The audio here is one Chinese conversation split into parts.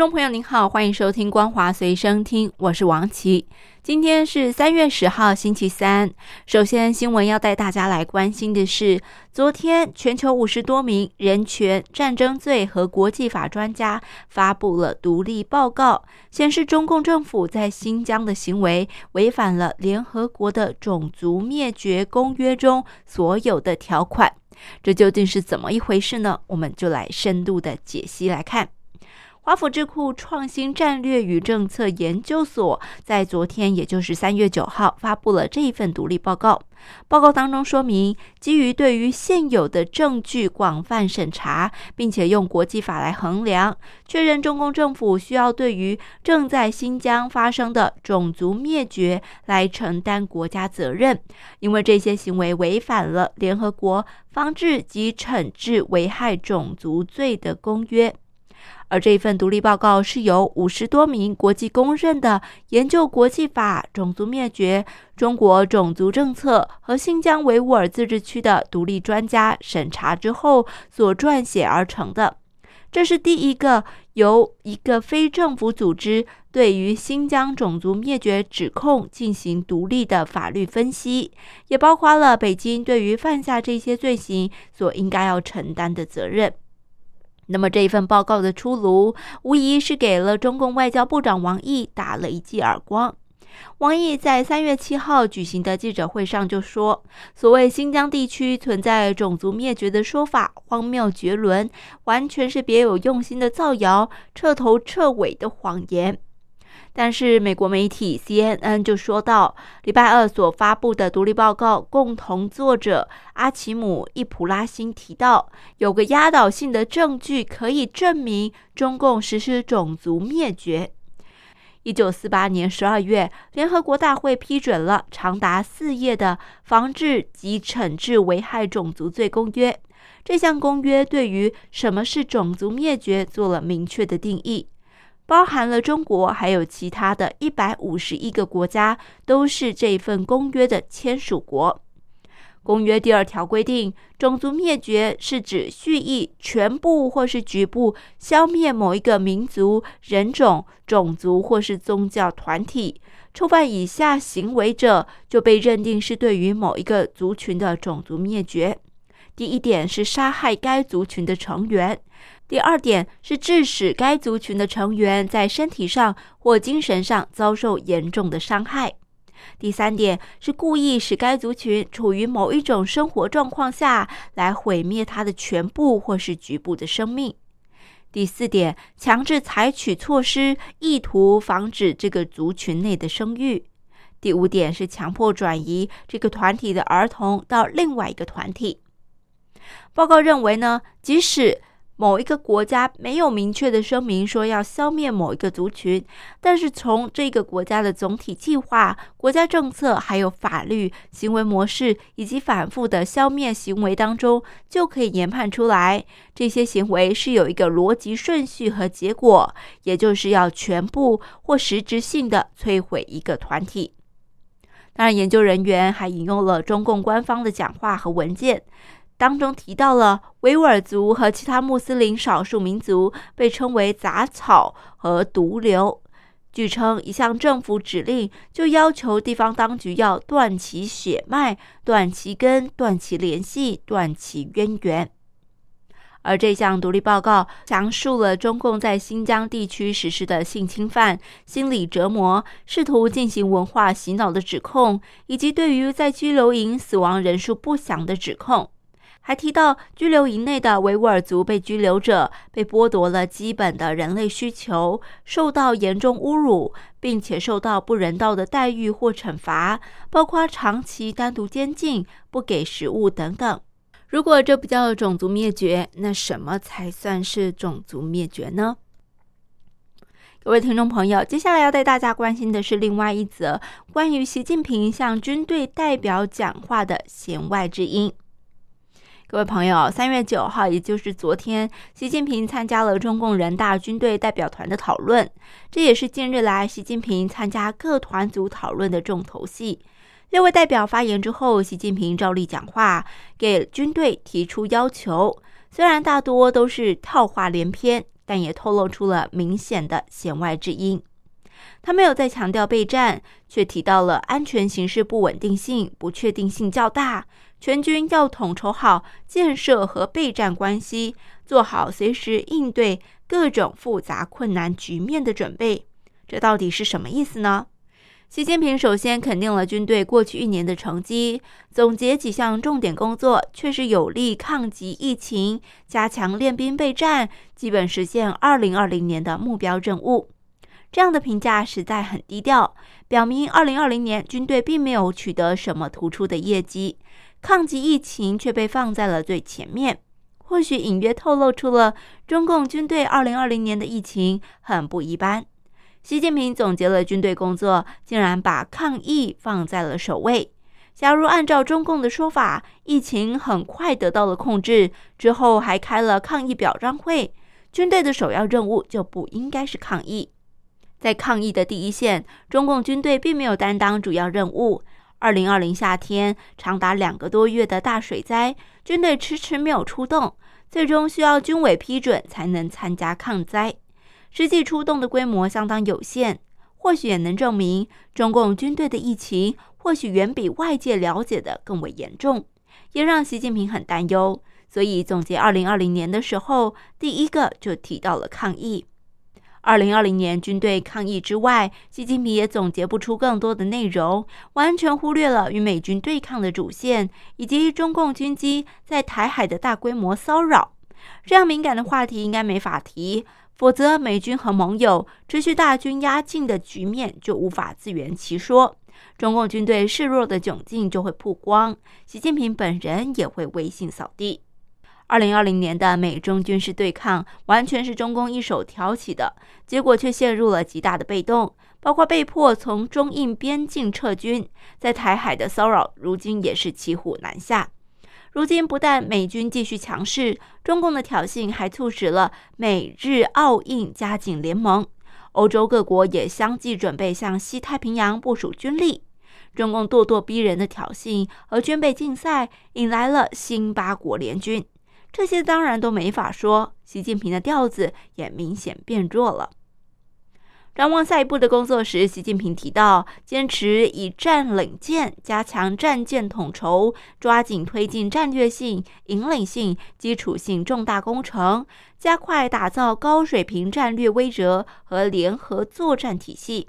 众朋友您好，欢迎收听《光华随身听》，我是王琦。今天是三月十号，星期三。首先，新闻要带大家来关心的是，昨天全球五十多名人权、战争罪和国际法专家发布了独立报告，显示中共政府在新疆的行为违反了联合国的种族灭绝公约中所有的条款。这究竟是怎么一回事呢？我们就来深度的解析来看。华府智库创新战略与政策研究所在昨天，也就是三月九号，发布了这一份独立报告。报告当中说明，基于对于现有的证据广泛审查，并且用国际法来衡量，确认中共政府需要对于正在新疆发生的种族灭绝来承担国家责任，因为这些行为违反了联合国防治及惩治危害种族罪的公约。而这一份独立报告是由五十多名国际公认的研究国际法、种族灭绝、中国种族政策和新疆维吾尔自治区的独立专家审查之后所撰写而成的。这是第一个由一个非政府组织对于新疆种族灭绝指控进行独立的法律分析，也包括了北京对于犯下这些罪行所应该要承担的责任。那么这一份报告的出炉，无疑是给了中共外交部长王毅打了一记耳光。王毅在三月七号举行的记者会上就说：“所谓新疆地区存在种族灭绝的说法，荒谬绝伦，完全是别有用心的造谣，彻头彻尾的谎言。”但是，美国媒体 CNN 就说到，礼拜二所发布的独立报告共同作者阿奇姆·伊普拉辛提到，有个压倒性的证据可以证明中共实施种族灭绝。一九四八年十二月，联合国大会批准了长达四页的《防治及惩治危害种族罪公约》。这项公约对于什么是种族灭绝做了明确的定义。包含了中国，还有其他的一百五十一个国家，都是这份公约的签署国。公约第二条规定，种族灭绝是指蓄意全部或是局部消灭某一个民族、人种、种族或是宗教团体。触犯以下行为者，就被认定是对于某一个族群的种族灭绝。第一点是杀害该族群的成员。第二点是致使该族群的成员在身体上或精神上遭受严重的伤害。第三点是故意使该族群处于某一种生活状况下来毁灭他的全部或是局部的生命。第四点，强制采取措施，意图防止这个族群内的生育。第五点是强迫转移这个团体的儿童到另外一个团体。报告认为呢，即使某一个国家没有明确的声明说要消灭某一个族群，但是从这个国家的总体计划、国家政策、还有法律、行为模式以及反复的消灭行为当中，就可以研判出来，这些行为是有一个逻辑顺序和结果，也就是要全部或实质性的摧毁一个团体。当然，研究人员还引用了中共官方的讲话和文件。当中提到了维吾尔族和其他穆斯林少数民族被称为杂草和毒瘤。据称，一项政府指令就要求地方当局要断其血脉、断其根、断其联系、断其渊源。而这项独立报告详述了中共在新疆地区实施的性侵犯、心理折磨、试图进行文化洗脑的指控，以及对于在拘留营死亡人数不详的指控。还提到，拘留营内的维吾尔族被拘留者被剥夺了基本的人类需求，受到严重侮辱，并且受到不人道的待遇或惩罚，包括长期单独监禁、不给食物等等。如果这不叫种族灭绝，那什么才算是种族灭绝呢？各位听众朋友，接下来要带大家关心的是另外一则关于习近平向军队代表讲话的弦外之音。各位朋友，三月九号，也就是昨天，习近平参加了中共人大军队代表团的讨论，这也是近日来习近平参加各团组讨论的重头戏。六位代表发言之后，习近平照例讲话，给军队提出要求，虽然大多都是套话连篇。但也透露出了明显的弦外之音。他没有再强调备战，却提到了安全形势不稳定性、不确定性较大，全军要统筹好建设和备战关系，做好随时应对各种复杂困难局面的准备。这到底是什么意思呢？习近平首先肯定了军队过去一年的成绩，总结几项重点工作，确实有力抗击疫情，加强练兵备战，基本实现二零二零年的目标任务。这样的评价实在很低调，表明二零二零年军队并没有取得什么突出的业绩，抗击疫情却被放在了最前面，或许隐约透露出了中共军队二零二零年的疫情很不一般。习近平总结了军队工作，竟然把抗疫放在了首位。假如按照中共的说法，疫情很快得到了控制之后，还开了抗疫表彰会，军队的首要任务就不应该是抗疫。在抗疫的第一线，中共军队并没有担当主要任务。二零二零夏天长达两个多月的大水灾，军队迟迟没有出动，最终需要军委批准才能参加抗灾。实际出动的规模相当有限，或许也能证明中共军队的疫情或许远比外界了解的更为严重，也让习近平很担忧。所以总结二零二零年的时候，第一个就提到了抗疫。二零二零年军队抗疫之外，习近平也总结不出更多的内容，完全忽略了与美军对抗的主线，以及中共军机在台海的大规模骚扰。这样敏感的话题应该没法提。否则，美军和盟友持续大军压境的局面就无法自圆其说，中共军队示弱的窘境就会曝光，习近平本人也会威信扫地。二零二零年的美中军事对抗完全是中共一手挑起的，结果却陷入了极大的被动，包括被迫从中印边境撤军，在台海的骚扰，如今也是骑虎难下。如今不但美军继续强势，中共的挑衅还促使了美日澳印加紧联盟，欧洲各国也相继准备向西太平洋部署军力。中共咄咄逼人的挑衅和军备竞赛，引来了新八国联军，这些当然都没法说。习近平的调子也明显变弱了。展望下一步的工作时，习近平提到，坚持以战领舰，加强战舰统筹，抓紧推进战略性、引领性、基础性重大工程，加快打造高水平战略威慑和联合作战体系。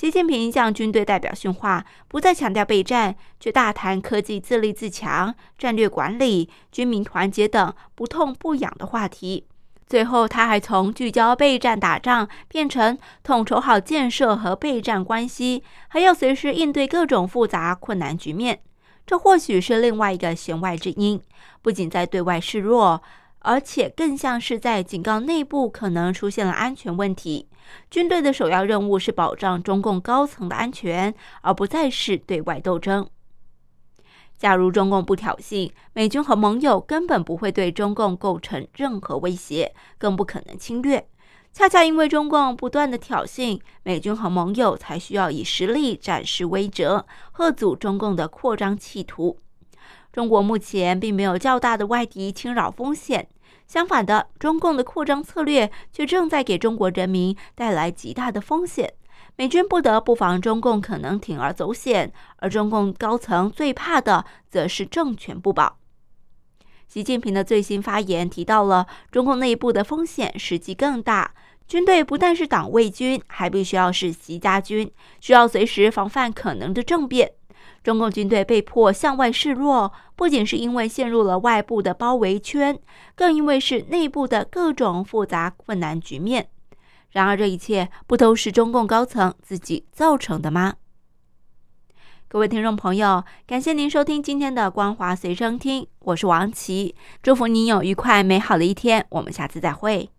习近平向军队代表训话，不再强调备战，却大谈科技自立自强、战略管理、军民团结等不痛不痒的话题。最后，他还从聚焦备战打仗变成统筹好建设和备战关系，还要随时应对各种复杂困难局面。这或许是另外一个弦外之音，不仅在对外示弱，而且更像是在警告内部可能出现了安全问题。军队的首要任务是保障中共高层的安全，而不再是对外斗争。假如中共不挑衅，美军和盟友根本不会对中共构成任何威胁，更不可能侵略。恰恰因为中共不断的挑衅，美军和盟友才需要以实力展示威折，遏阻中共的扩张企图。中国目前并没有较大的外敌侵扰风险，相反的，中共的扩张策略却正在给中国人民带来极大的风险。美军不得不防中共可能铤而走险，而中共高层最怕的则是政权不保。习近平的最新发言提到了中共内部的风险实际更大，军队不但是党卫军，还必须要是习家军，需要随时防范可能的政变。中共军队被迫向外示弱，不仅是因为陷入了外部的包围圈，更因为是内部的各种复杂困难局面。然而，这一切不都是中共高层自己造成的吗？各位听众朋友，感谢您收听今天的《光华随声听》，我是王琦，祝福您有愉快美好的一天，我们下次再会。